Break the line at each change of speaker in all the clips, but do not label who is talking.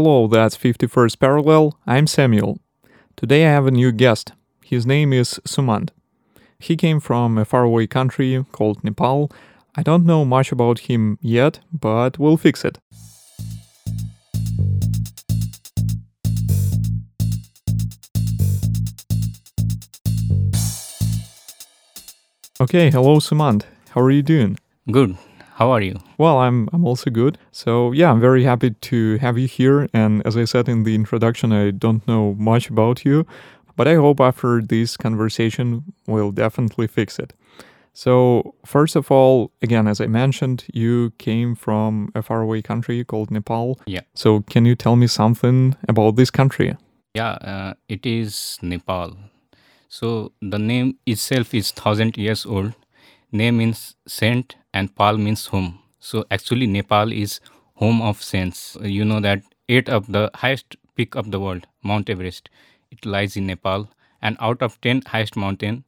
Hello, that's 51st Parallel. I'm Samuel. Today I have a new guest. His name is Sumant. He came from a faraway country called Nepal. I don't know much about him yet, but we'll fix it. Okay, hello Sumant. How are you doing?
Good. How are you?
Well, I'm I'm also good. So yeah, I'm very happy to have you here. And as I said in the introduction, I don't know much about you, but I hope after this conversation we'll definitely fix it. So first of all, again, as I mentioned, you came from a faraway country called Nepal.
Yeah.
So can you tell me something about this country?
Yeah, uh, it is Nepal. So the name itself is thousand years old. Name means saint and Pal means home. So actually Nepal is home of saints. You know that eight of the highest peak of the world, Mount Everest, it lies in Nepal. And out of ten highest mountain,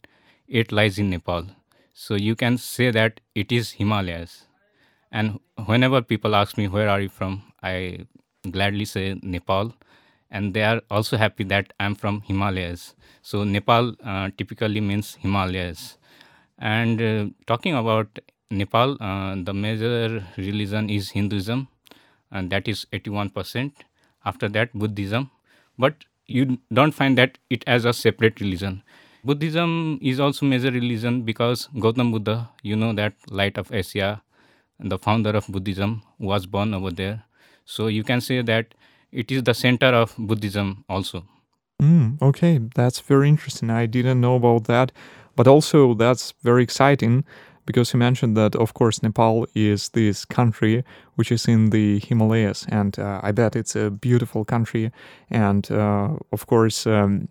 eight lies in Nepal. So you can say that it is Himalayas. And whenever people ask me where are you from, I gladly say Nepal and they are also happy that I'm from Himalayas. So Nepal uh, typically means Himalayas. And uh, talking about Nepal, uh, the major religion is Hinduism, and that is 81%. After that, Buddhism. But you don't find that it as a separate religion. Buddhism is also major religion because Gautam Buddha, you know that light of Asia, the founder of Buddhism, was born over there. So you can say that it is the center of Buddhism also.
Mm, okay, that's very interesting. I didn't know about that. But also, that's very exciting because you mentioned that, of course, Nepal is this country which is in the Himalayas. And uh, I bet it's a beautiful country. And uh, of course, um,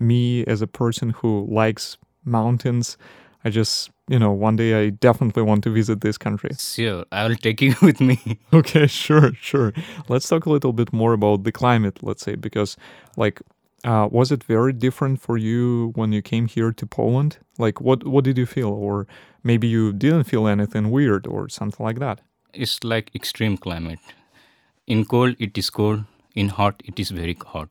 me as a person who likes mountains, I just, you know, one day I definitely want to visit this country.
Sure, I will take you with me.
Okay, sure, sure. Let's talk a little bit more about the climate, let's say, because, like, uh, was it very different for you when you came here to Poland? Like, what what did you feel, or maybe you didn't feel anything weird or something like that?
It's like extreme climate. In cold, it is cold. In hot, it is very hot.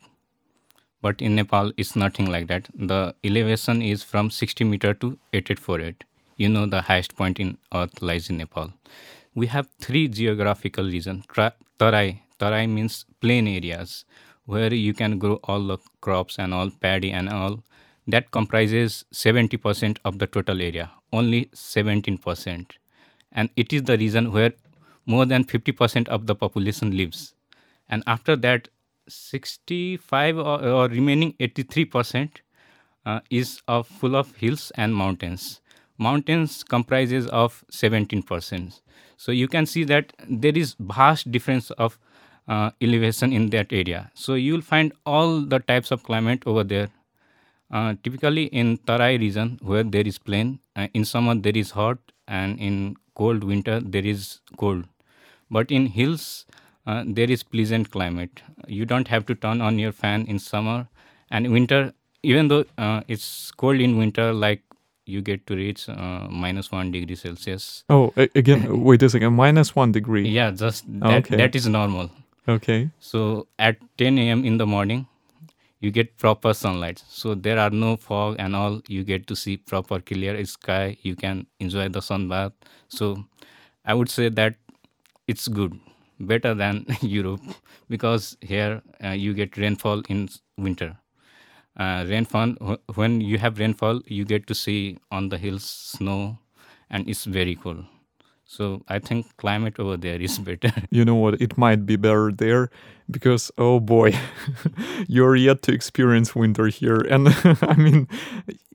But in Nepal, it's nothing like that. The elevation is from 60 meter to 8848. You know, the highest point in Earth lies in Nepal. We have three geographical regions. Tarai. Tarai means plain areas where you can grow all the crops and all paddy and all that comprises 70% of the total area only 17% and it is the region where more than 50% of the population lives. And after that 65 or, or remaining 83% uh, is of full of hills and mountains. Mountains comprises of 17% so you can see that there is vast difference of uh, elevation in that area. So you will find all the types of climate over there. Uh, typically in Tarai region where there is plain, uh, in summer there is hot and in cold winter there is cold. But in hills uh, there is pleasant climate. You don't have to turn on your fan in summer and winter. Even though uh, it's cold in winter, like you get to reach uh, minus one degree Celsius.
Oh, again, wait a second, minus one degree.
Yeah, just that, okay. that is normal.
Okay.
So at 10 a.m. in the morning, you get proper sunlight. So there are no fog and all. You get to see proper clear sky. You can enjoy the sun bath. So I would say that it's good, better than Europe, because here uh, you get rainfall in winter. Uh, rainfall when you have rainfall, you get to see on the hills snow, and it's very cool. So I think climate over there is better.
You know what? It might be better there because oh boy, you're yet to experience winter here. And I mean,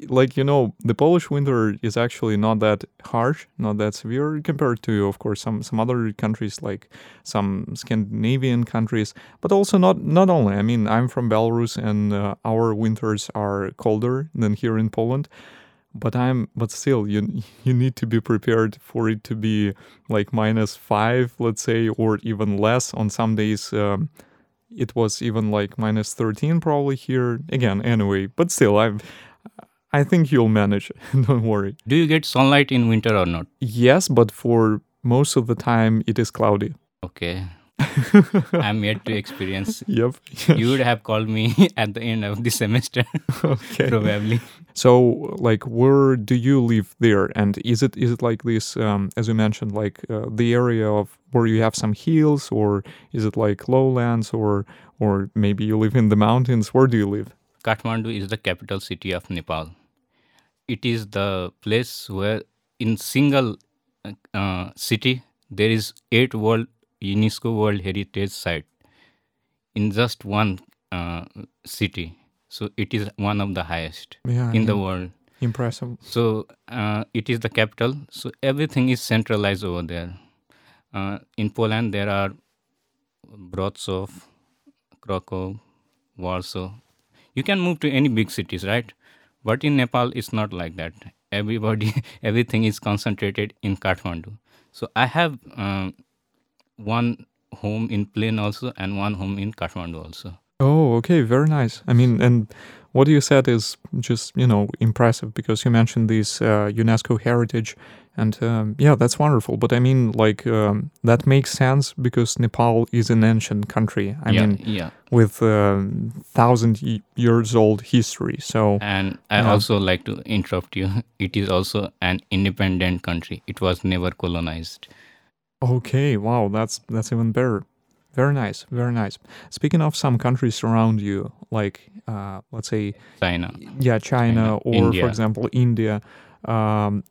like you know, the Polish winter is actually not that harsh, not that severe compared to, of course, some some other countries like some Scandinavian countries. But also not not only. I mean, I'm from Belarus, and uh, our winters are colder than here in Poland but i'm but still you you need to be prepared for it to be like minus five let's say or even less. On some days um, it was even like minus 13 probably here. Again anyway but still i'm i think you'll manage. Don't worry.
Do you get sunlight in winter or not?
Yes but for most of the time it is cloudy.
Okay I'm yet to experience.
Yep.
You would have called me at the end of the semester,
okay.
probably.
So, like, where do you live there? And is it is it like this, um, as you mentioned, like uh, the area of where you have some hills, or is it like lowlands, or or maybe you live in the mountains? Where do you live?
Kathmandu is the capital city of Nepal. It is the place where, in single uh, uh, city, there is eight World UNESCO World Heritage Site in just one uh, city. So it is one of the highest
Yeah,
in the world.
impressive.
So uh, it is the capital. So everything is centralized over there. Uh, in Poland, there are Wrocław, Krakow, Warsaw. You can move to any big cities, right? But in Nepal, it's not like that. Everybody, everything is concentrated in Kathmandu. So I have um, one home in Plain also and one home in Kathmandu also.
Oh, okay, very nice. I mean, and what you said is just you know impressive because you mentioned this uh, UNESCO heritage, and um, yeah, that's wonderful. But I mean, like um, that makes sense because Nepal is an ancient country. I
yeah,
mean,
yeah.
with um, thousand years old history. So
And I
Yeah.
also like to interrupt you. It is also an independent country. It was never colonized.
Okay, wow, that's that's even better. Very nice, very nice. Speaking of some countries around you, like uh, let's say
China.
yeah china,
China,
or
India.
for example india um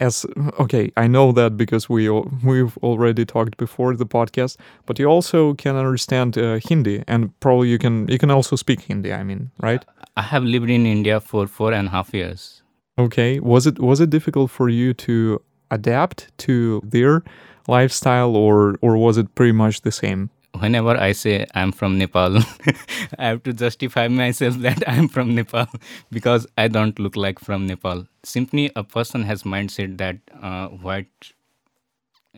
as okay i know that because we we've already talked before the podcast but you also can understand uh, hindi and probably you can you can also speak hindi i mean right
I have lived in India for four and a half years.
okay was it was it difficult for you to adapt to their lifestyle or or was it pretty much the same
Whenever I say I'm from Nepal, I have to justify myself that I'm from Nepal because I don't look like from Nepal. Simply, a person has mindset that uh, white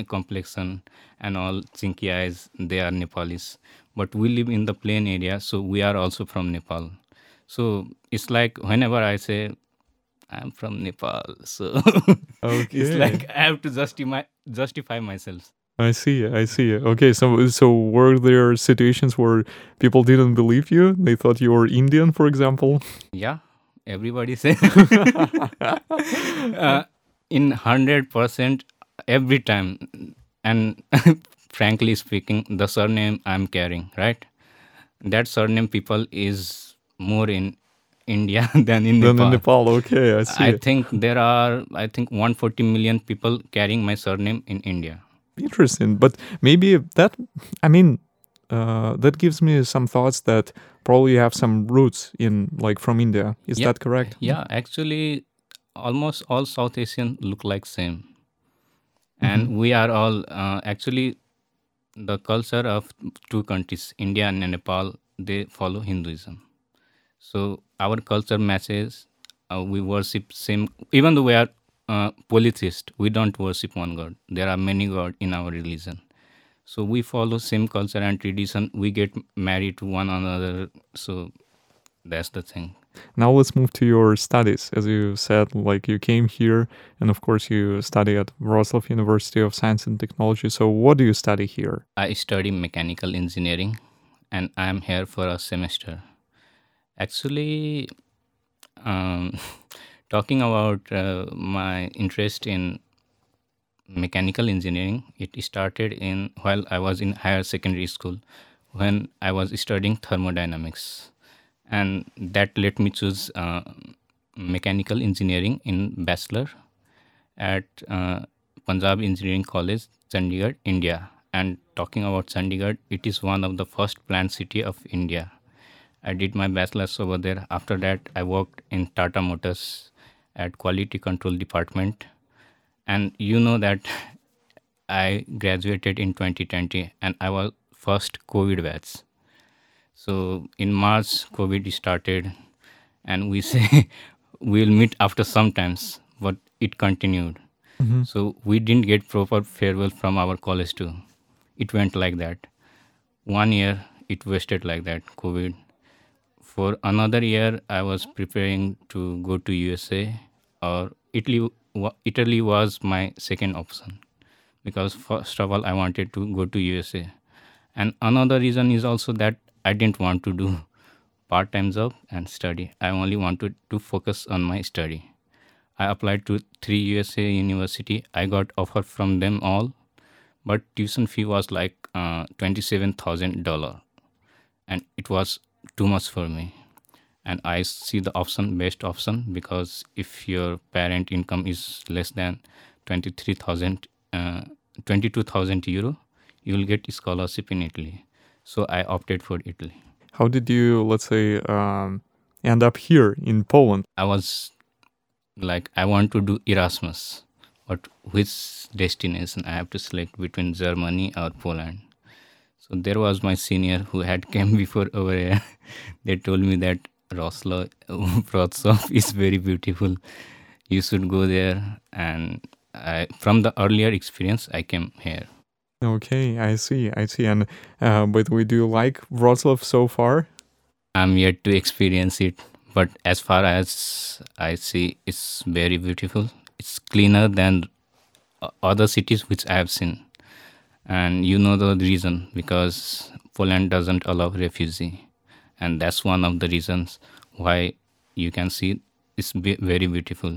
complexion and all chinky eyes, they are Nepalis. But we live in the plain area, so we are also from Nepal. So it's like whenever I say I'm from Nepal, so it's like I have to justify justify myself.
I see. I see. Okay, so so were there situations where people didn't believe you? They thought you were Indian, for example.
Yeah, everybody say uh, in hundred percent every time, and frankly speaking, the surname I'm carrying, right? That surname people is more in India than in
Then
Nepal.
in Nepal, okay, I see.
I think there are I think 140 million people carrying my surname in India.
Interesting, but maybe that. I mean, uh, that gives me some thoughts that probably you have some roots in like from India. Is
Yeah.
that correct?
Yeah, actually, almost all South Asian look like same, and we are all uh, actually the culture of two countries, India and Nepal. They follow Hinduism, so our culture matches. Uh, we worship same, even though we are uh, polytheist. We don't worship one god. There are many god in our religion. So we follow same culture and tradition. We get married to one another. So that's the thing.
Now let's move to your studies. As you said, like you came here, and of course you study at Wrocław University of Science and Technology. So what do you study here?
I study mechanical engineering and I'm here for a semester. Actually, um, talking about uh, my interest in mechanical engineering, it started in while I was in higher secondary school when I was studying thermodynamics, and that let me choose uh, mechanical engineering in bachelor at uh, Punjab Engineering College, Chandigarh, India. And talking about Chandigarh, it is one of the first planned city of India. I did my bachelor's over there. After that, I worked in Tata Motors at quality control department. And you know that I graduated in 2020 and I was first COVID batch. So in March, COVID started, and we say we'll meet after some times, but it continued. Mm-hmm. So we didn't get proper farewell from our college too. It went like that. One year it wasted like that, COVID. For another year, I was preparing to go to USA or Italy. Italy was my second option because first of all, I wanted to go to USA And another reason is also that I didn't want to do part-time job and study. I only wanted to focus on my study. I applied to three USA university. I got offer from them all, but tuition fee was like uh, twenty-seven thousand dollar, and it was too much for me. And I see the option best option because if your parent income is less than twenty-three thousand, uh, twenty-two thousand euro, you will get scholarship in Italy. So I opted for Italy.
How did you, let's say, um, end up here in Poland?
I was like, I want to do Erasmus, but which destination I have to select between Germany or Poland. So there was my senior who had came before over here. they told me that Roslo Wrocław is very beautiful. You should go there. And I, from the earlier experience, I came here.
Okay, I see, I see. And uh, but we do like Wrocław so far?
I'm yet to experience it, but as far as I see, it's very beautiful. It's cleaner than other cities which I have seen, and you know the reason because Poland doesn't allow refugee, and that's one of the reasons why you can see it's very beautiful.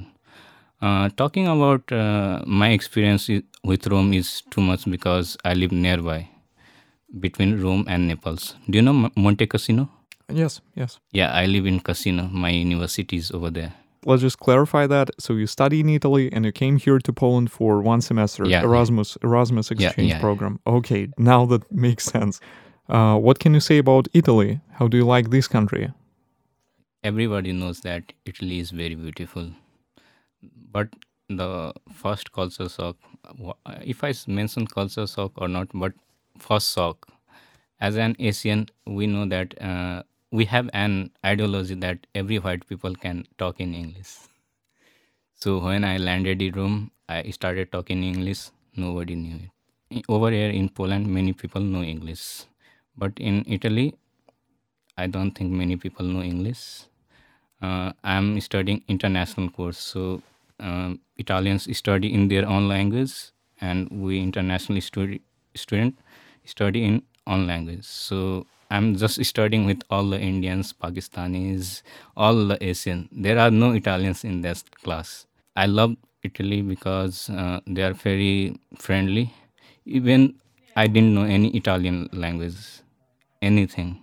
Uh, talking about uh, my experience with Rome is too much because I live nearby between Rome and Naples. Do you know Monte Cassino?
Yes, yes.
Yeah, I live in Cassino. My university is over there.
Let's just clarify that. So you study in Italy and you came here to Poland for one semester,
Yeah.
Erasmus Erasmus exchange
yeah.
program. Okay, now that makes sense. Uh, what can you say about Italy? How do you like this country?
Everybody knows that Italy is very beautiful. But the first culture shock. If I mention culture shock or not, but first shock, as an Asian, we know that uh, we have an ideology that every white people can talk in English. So when I landed in Rome, I started talking English. Nobody knew it. Over here in Poland, many people know English, but in Italy, I don't think many people know English. Uh, I'm studying international course, so um, Italians study in their own language, and we international student study in own language. So I'm just studying with all the Indians, Pakistanis, all the Asian. There are no Italians in this class. I love Italy because uh, they are very friendly. Even I didn't know any Italian language, anything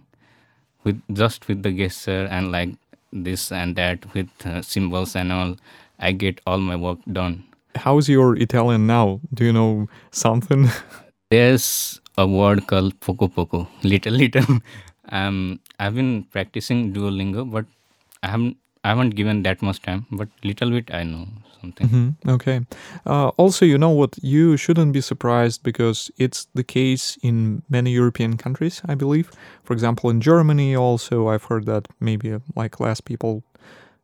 with just with the gesture and like this and that with uh, symbols and all i get all my work done
How's your Italian now? Do you know something?
there's a word called poco poco little little um i've been practicing duolingo but i haven't i haven't given that much time but little bit i know something
Mhm, Okay. Uh, also, you know what? You shouldn't be surprised because it's the case in many European countries, I believe. For example, in Germany, also, I've heard that maybe like less people,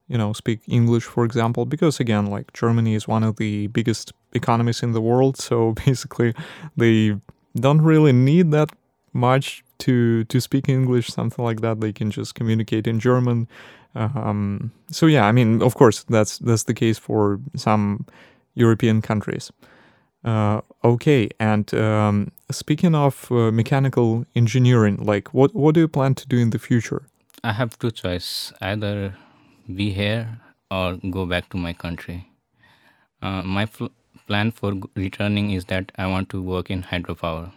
you know, speak English, for example, because again, like Germany is one of the biggest economies in the world. So basically, they don't really need that much to to speak English, something like that. They can just communicate in German. Um, so yeah, I mean, of course, that's that's the case for some European countries. Uh, okay, and um, speaking of uh, mechanical engineering, like what what do you plan to do in the future?
i have two choice either be here or go back to my country uh, my plan for returning is that i want to work in hydropower.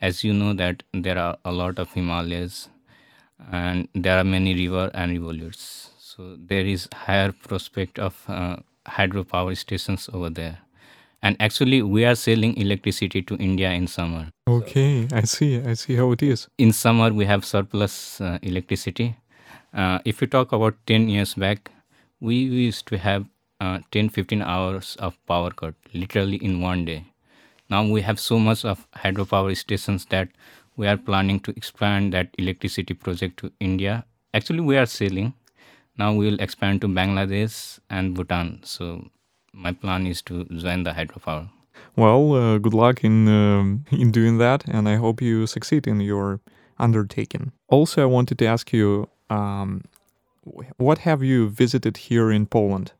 As you know that there are a lot of himalayas and there are many river and rivulets so there is higher prospect of uh, hydropower stations over there. And actually we are selling electricity to india in summer.
Okay, I see, I see how it is.
in summer we have surplus uh, electricity. Uh, if you talk about 10 years back we used to have uh, 10 15 hours of power cut literally in one day. Now we have so much of hydropower stations that we are planning to expand that electricity project to india. Actually we are selling now we will expand to bangladesh and bhutan. So my plan is to join the hydropower.
Well, uh, good luck in um, in doing that, and I hope you succeed in your undertaking. Also, I wanted to ask you, um, what have you visited here in Poland?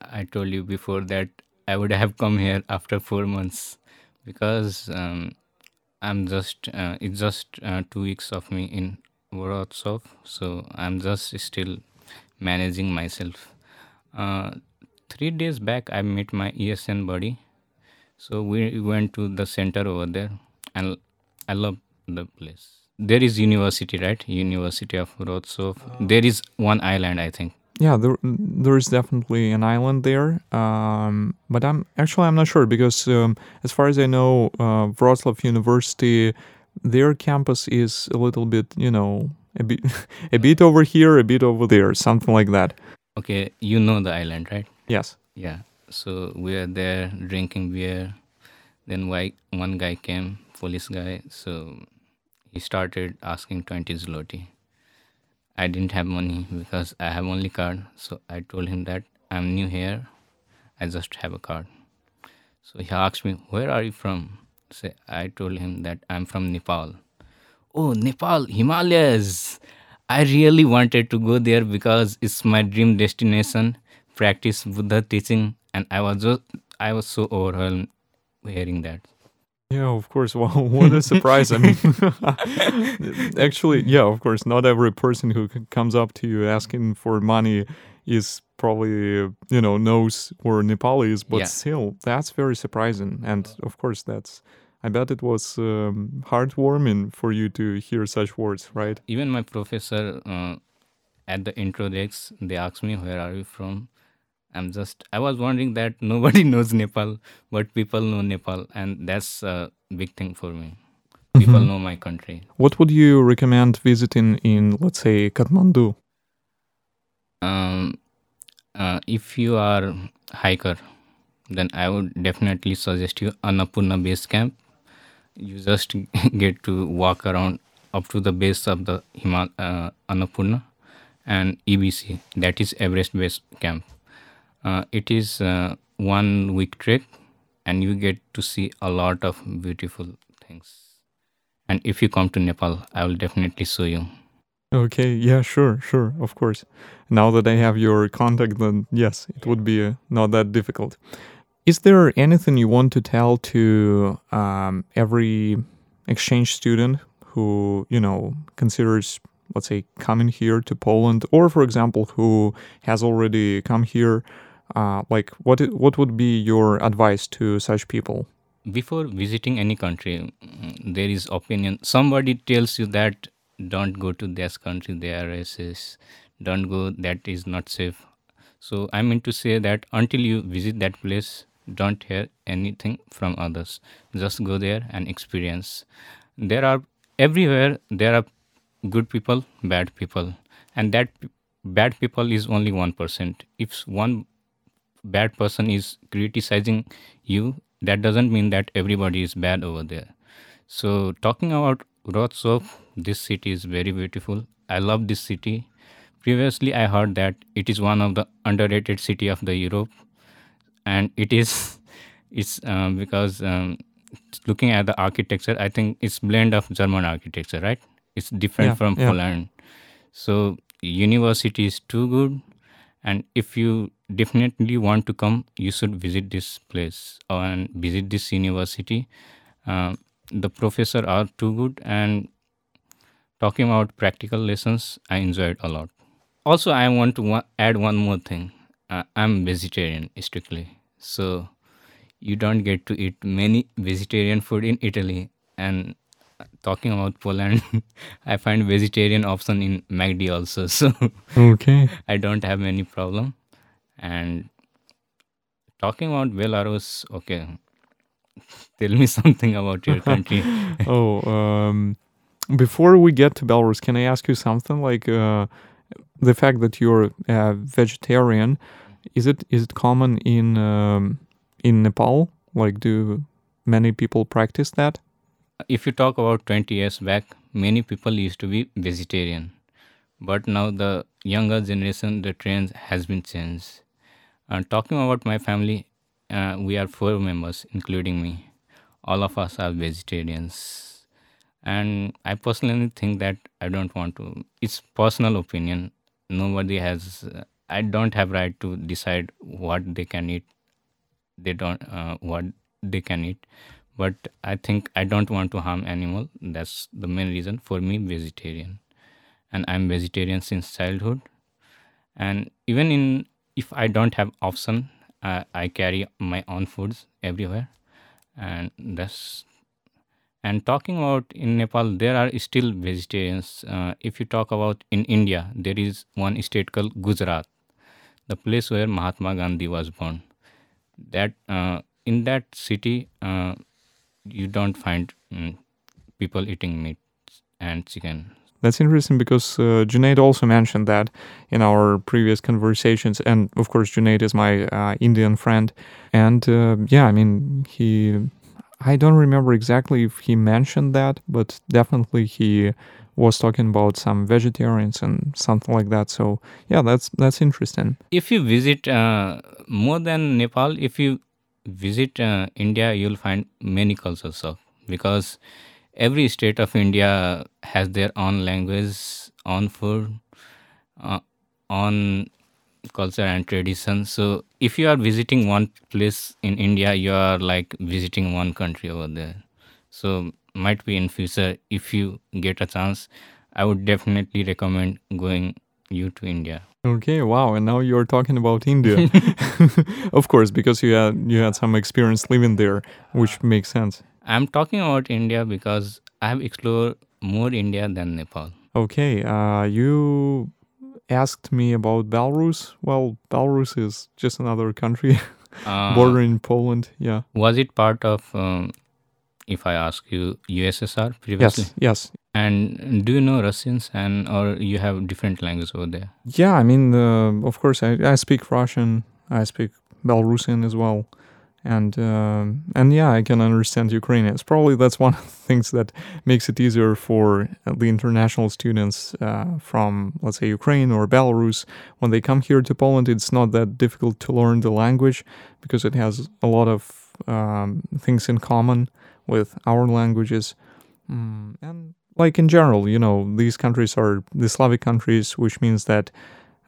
I told you before that I would have come here after four months because um, I'm just uh, it's just uh, two weeks of me in Wrocław, so I'm just still managing myself. Uh, three days back, I met my ESN buddy, so we went to the center over there, and I love the place. There is university, right? University of Wrocław. There is one island, I think.
Yeah, there there is definitely an island there, um, but I'm actually I'm not sure because um, as far as I know, uh, Wrocław University, their campus is a little bit, you know, a bit a bit over here, a bit over there, something like that.
Okay, you know the island, right?
Yes.
Yeah. So we are there drinking beer. Then why one guy came, police guy. So he started asking 20 zloty. I didn't have money because I have only card. So I told him that I'm new here. I just have a card. So he asked me, "Where are you from?" Say, I told him that I'm from Nepal. Oh, Nepal, Himalayas! I really wanted to go there because it's my dream destination. Practice Buddha teaching, and I was just I was so overwhelmed hearing that.
Yeah, of course. Well, what a surprise. I mean, actually, yeah, of course, not every person who comes up to you asking for money is probably, you know, knows where Nepal is, but
Yeah.
still, that's very surprising. And of course, that's, I bet it was um, heartwarming for you to hear such words, right?
Even my professor uh, at the intro decks, they asked me, "Where are you from?" I'm just I was wondering that nobody knows Nepal, but people know Nepal, and that's a big thing for me. People know my country.
What would you recommend visiting in, let's say, Kathmandu?
um, uh, if you are hiker then i would definitely suggest you annapurna base camp you just get to walk around up to the base of the Himal- uh, annapurna and ebc that is everest base camp uh, it is uh, one week trek and you get to see a lot of beautiful things and if you come to nepal i will definitely show you
Okay, yeah, sure, sure, of course. Now that I have your contact, then yes, it would be uh, not that difficult. Is there anything you want to tell to um, every exchange student who, you know, considers, let's say, coming here to Poland, or for example, who has already come here? Uh, like, what what would be your advice to such people?
before visiting any country mm, there is opinion. Somebody tells you that don't go to this country they are racist. Don't go that is not safe. So i mean to say that until you visit that place don't hear anything from others. Just go there and experience. There are everywhere there are good people bad people. And that bad people is only 1% if one bad person is criticizing you that doesn't mean that everybody is bad over there so talking about Wrocław, this city is very beautiful. I love this city. Previously, I heard that it is one of the underrated city of the Europe, and it is. It's um, because um, looking at the architecture, I think it's blend of German architecture, right? It's different
Yeah,
from
yeah.
Poland. So university is too good, and if you definitely want to come, you should visit this place and visit this university. Um, the professor are too good and talking about practical lessons i enjoyed a lot. Also i want to add one more thing. Uh, i'm vegetarian strictly so you don't get to eat many vegetarian food in italy. And uh, talking about poland i find vegetarian option in macd also so
Okay.
i don't have any problem and talking about belarus okay tell me something about your country
oh, um, before we get to Belarus, can I ask you something? Like uh, the fact that you're a vegetarian, is it is it common in um, in Nepal? Like, do many people practice that?
If you talk about 20 years back many people used to be vegetarian. But now the younger generation the trend has been changed. And talking about my family uh, we are four members including me. All of us are vegetarians. And i personally think that i don't want to it's personal opinion. Nobody has i don't have right to decide what they can eat they don't uh, what they can eat but I think I don't want to harm animal. That's the main reason for me vegetarian, and I'm vegetarian since childhood. And even in if I don't have option, uh, I carry my own foods everywhere, and that's. And talking about in Nepal, there are still vegetarians. Uh, if you talk about in India, there is one state called Gujarat, the place where Mahatma Gandhi was born. That uh, in that city, uh, you don't find mm, people eating meat and chicken.
That's interesting because uh, Junaid also mentioned that in our previous conversations. And of course, Junaid is my uh, Indian friend. And uh, yeah, I mean, he, I don't remember exactly if he mentioned that, but definitely he was talking about some vegetarians and something like that. So yeah, that's that's interesting.
If you visit uh, more than Nepal, if you visit uh, India, you'll find many cultures of because every state of India has their own language, own food, uh, on culture and tradition. So if you are visiting one place in India, you are like visiting one country over there. So might be in future if you get a chance, I would definitely recommend going you to India.
Okay, wow. And now you're talking about India. of course, because you had you had some experience living there, which makes sense.
I'm talking about India because I have explored more India than Nepal.
Okay, uh, you asked me about Belarus. Well, Belarus is just another country
Uh,
bordering Poland. Yeah.
was it part of, um, if I ask you, USSR previously?
Yes. Yes.
And do you know Russians and or you have different language over there?
Yeah. I mean, uh, of course, I, I speak Russian. I speak Belarusian as well. And um and yeah, I can understand Ukrainian. It's probably that's one of the things that makes it easier for the international students uh, from, let's say, Ukraine or Belarus. When they come here to Poland, it's not that difficult to learn the language because it has a lot of um, things in common with our languages. Mm, and like in general, you know, these countries are the Slavic countries, which means that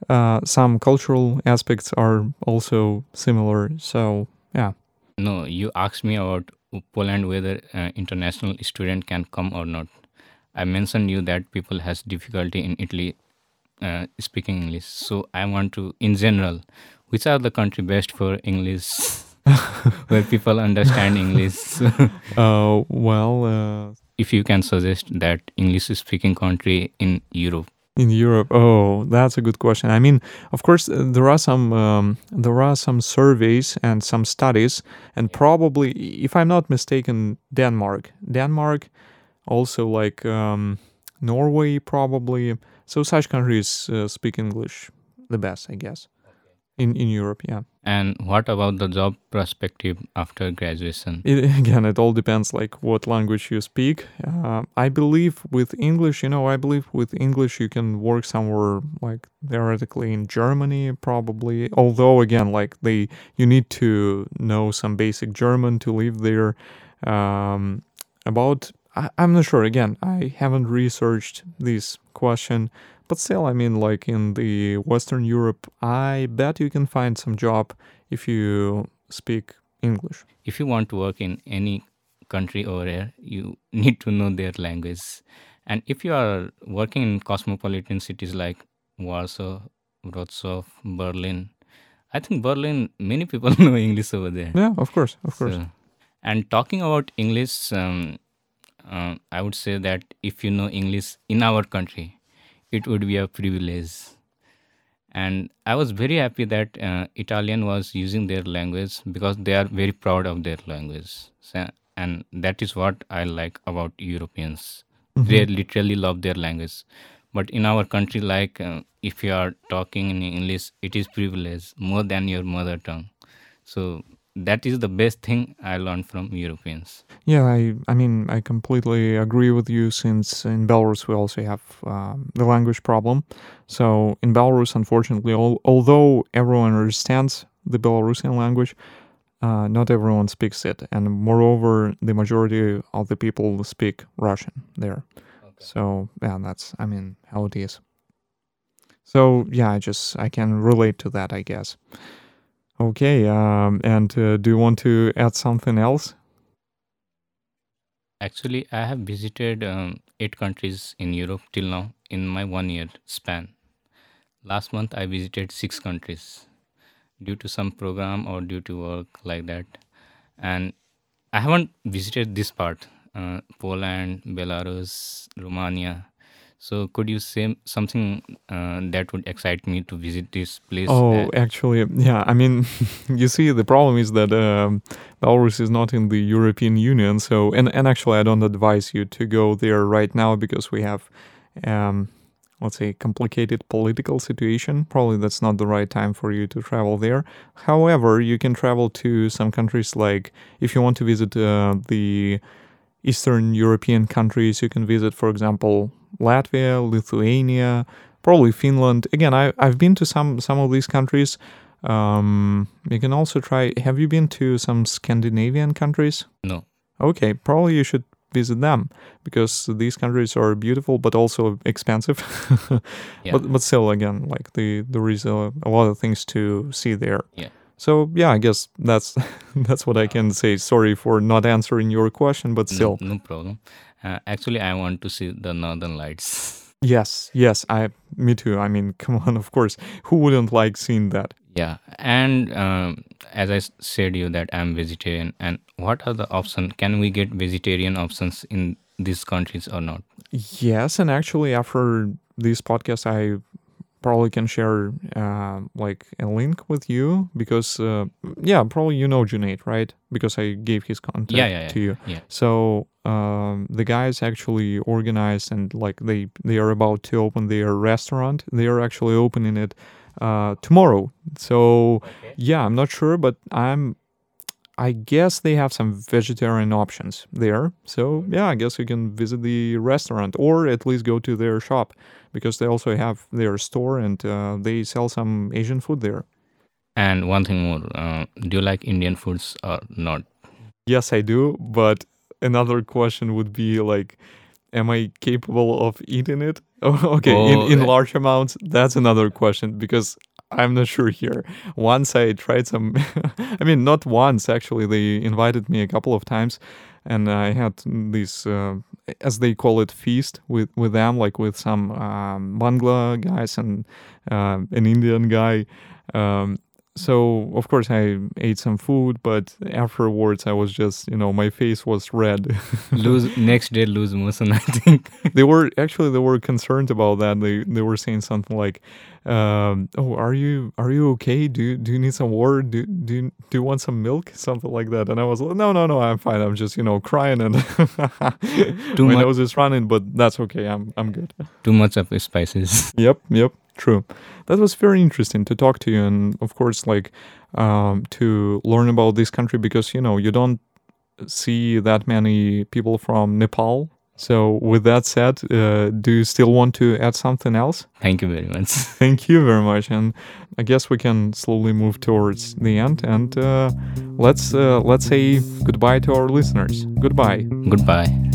uh, some cultural aspects are also similar. So yeah.
No, you asked me about Poland whether uh, international student can come or not. I mentioned you that people has difficulty in Italy uh, speaking English. So I want to, in general, which are the country best for English, where people understand English.
Uh, well, uh,
if you can suggest that English speaking country in Europe.
in Europe, oh, that's a good question. I mean, of course, uh, there are some um, there are some surveys and some studies, and probably, if I'm not mistaken, Denmark, Denmark, also like um, Norway, probably. So such countries uh, speak English the best, I guess, in in Europe. Yeah.
And what about the job perspective after graduation?
It, again, it all depends like what language you speak. Uh, I believe with English, you know, I believe with English you can work somewhere like theoretically in Germany, probably. Although again, like they, you need to know some basic German to live there. Um, about, I, I'm not sure. Again, I haven't researched this question, but still, I mean, like in the Western Europe, I bet you can find some job if you speak English.
if you want to work in any country over here, you need to know their language. And if you are working in cosmopolitan cities like Warsaw, Wrocław, Berlin, I think Berlin, many people know English over there.
Yeah, of course, of course.
So- and talking about English, um, uh, I would say that if you know English in our country, it would be a privilege. And I was very happy that uh, Italian was using their language because they are very proud of their language. So, and that is what I like about Europeans. They literally love their language. But in our country, like uh, if you are talking in English, it is privilege more than your mother tongue. So that is the best thing I learned from Europeans.
Yeah, I, I mean, I completely agree with you since in Belarus we also have um, the language problem. So in Belarus, unfortunately, al- although everyone understands the Belarusian language, uh, not everyone speaks it. And moreover, the majority of the people speak Russian there. So yeah, that's, I mean, how it is. So yeah, I just, I can relate to that, I guess. Okay, um, and uh, do you want to add something else?
Actually, I have visited um, eight countries in Europe till now in my one year span. Last month, I visited six countries due to some program or due to work like that. And I haven't visited this part uh, Poland, Belarus, Romania. So, could you say something uh, that would excite me to visit this place?
Oh,
Uh,
actually, yeah. I mean, you see, the problem is that um, Belarus is not in the European Union. So, and and actually, I don't advise you to go there right now because we have, um, let's say, complicated political situation. Probably that's not the right time for you to travel there. However, you can travel to some countries like if you want to visit uh, the Eastern European countries, you can visit, for example, Latvia, Lithuania, probably Finland. Again, I, I've been to some some of these countries. Um, you can also try. Have you been to some Scandinavian countries?
no.
Okay, probably you should visit them because these countries are beautiful but also expensive.
Yeah.
But but still, again, like the there is a, a lot of things to see there.
Yeah.
So yeah, I guess that's that's what I can say. Sorry for not answering your question, but still.
No, no problem. Uh, actually, I want to see the Northern Lights.
Yes, yes, I me too. I mean, come on, of course. Who wouldn't like seeing that?
Yeah, and um, as I said you that I'm vegetarian, and what are the options? Can we get vegetarian options in these countries or not?
Yes, and actually after this podcast I probably can share uh, like a link with you because uh, yeah, probably you know Junaid, right? Because I gave his contact
Yeah, yeah, yeah.
to you.
Yeah.
So um, the guys actually organized and like they they are about to open their restaurant. They are actually opening it uh, tomorrow. So yeah, I'm not sure, but I'm. I guess they have some vegetarian options there. So yeah, I guess you can visit the restaurant or at least go to their shop because they also have their store and uh, they sell some Asian food there.
And one thing more, uh, do you like Indian foods or not?
Yes, I do. But another question would be like, am I capable of eating it? Oh, okay,
Oh,
in, in
uh,
large amounts, that's another question because I'm not sure here. Once I tried some, I mean, not once actually, they invited me a couple of times and I had this, uh, as they call it, feast with, with them, like with some um, Bangla guys and uh, an Indian guy. Um, so of course I ate some food, but afterwards I was just, you know, my face was red.
lose next day lose motion. I think.
they were actually they were concerned about that. They they were saying something like, um, "Oh, are you are you okay? Do you, do you need some water? Do do you, do you want some milk? Something like that." And I was like, "No, no, no, I'm fine. I'm just you know crying and
Too
my
much-
nose is running, but that's okay. I'm I'm good."
Too much of the spices.
Yep, yep, true. That was very interesting to talk to you, and of course, like um, to learn about this country because you know you don't see that many people from Nepal. So, with that said, uh, do you still want to add something else?
Thank you very much.
Thank you very much, and I guess we can slowly move towards the end. And uh, let's uh, let's say goodbye to our listeners. Goodbye.
Goodbye.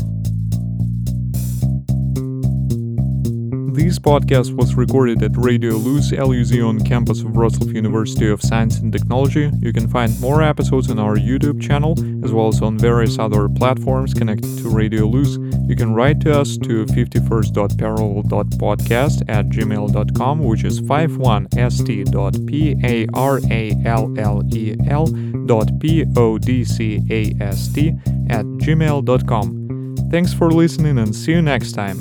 This podcast was recorded at Radio Luz LUZ on campus of Wrocław University of Science and Technology. You can find more episodes on our YouTube channel as well as on various other platforms connected to Radio Luz. You can write to us to 51st.parallel.podcast at gmail.com, which is 51st.parallel dot p-o-d-c-a-s-t at gmail.com. Thanks for listening and see you next time.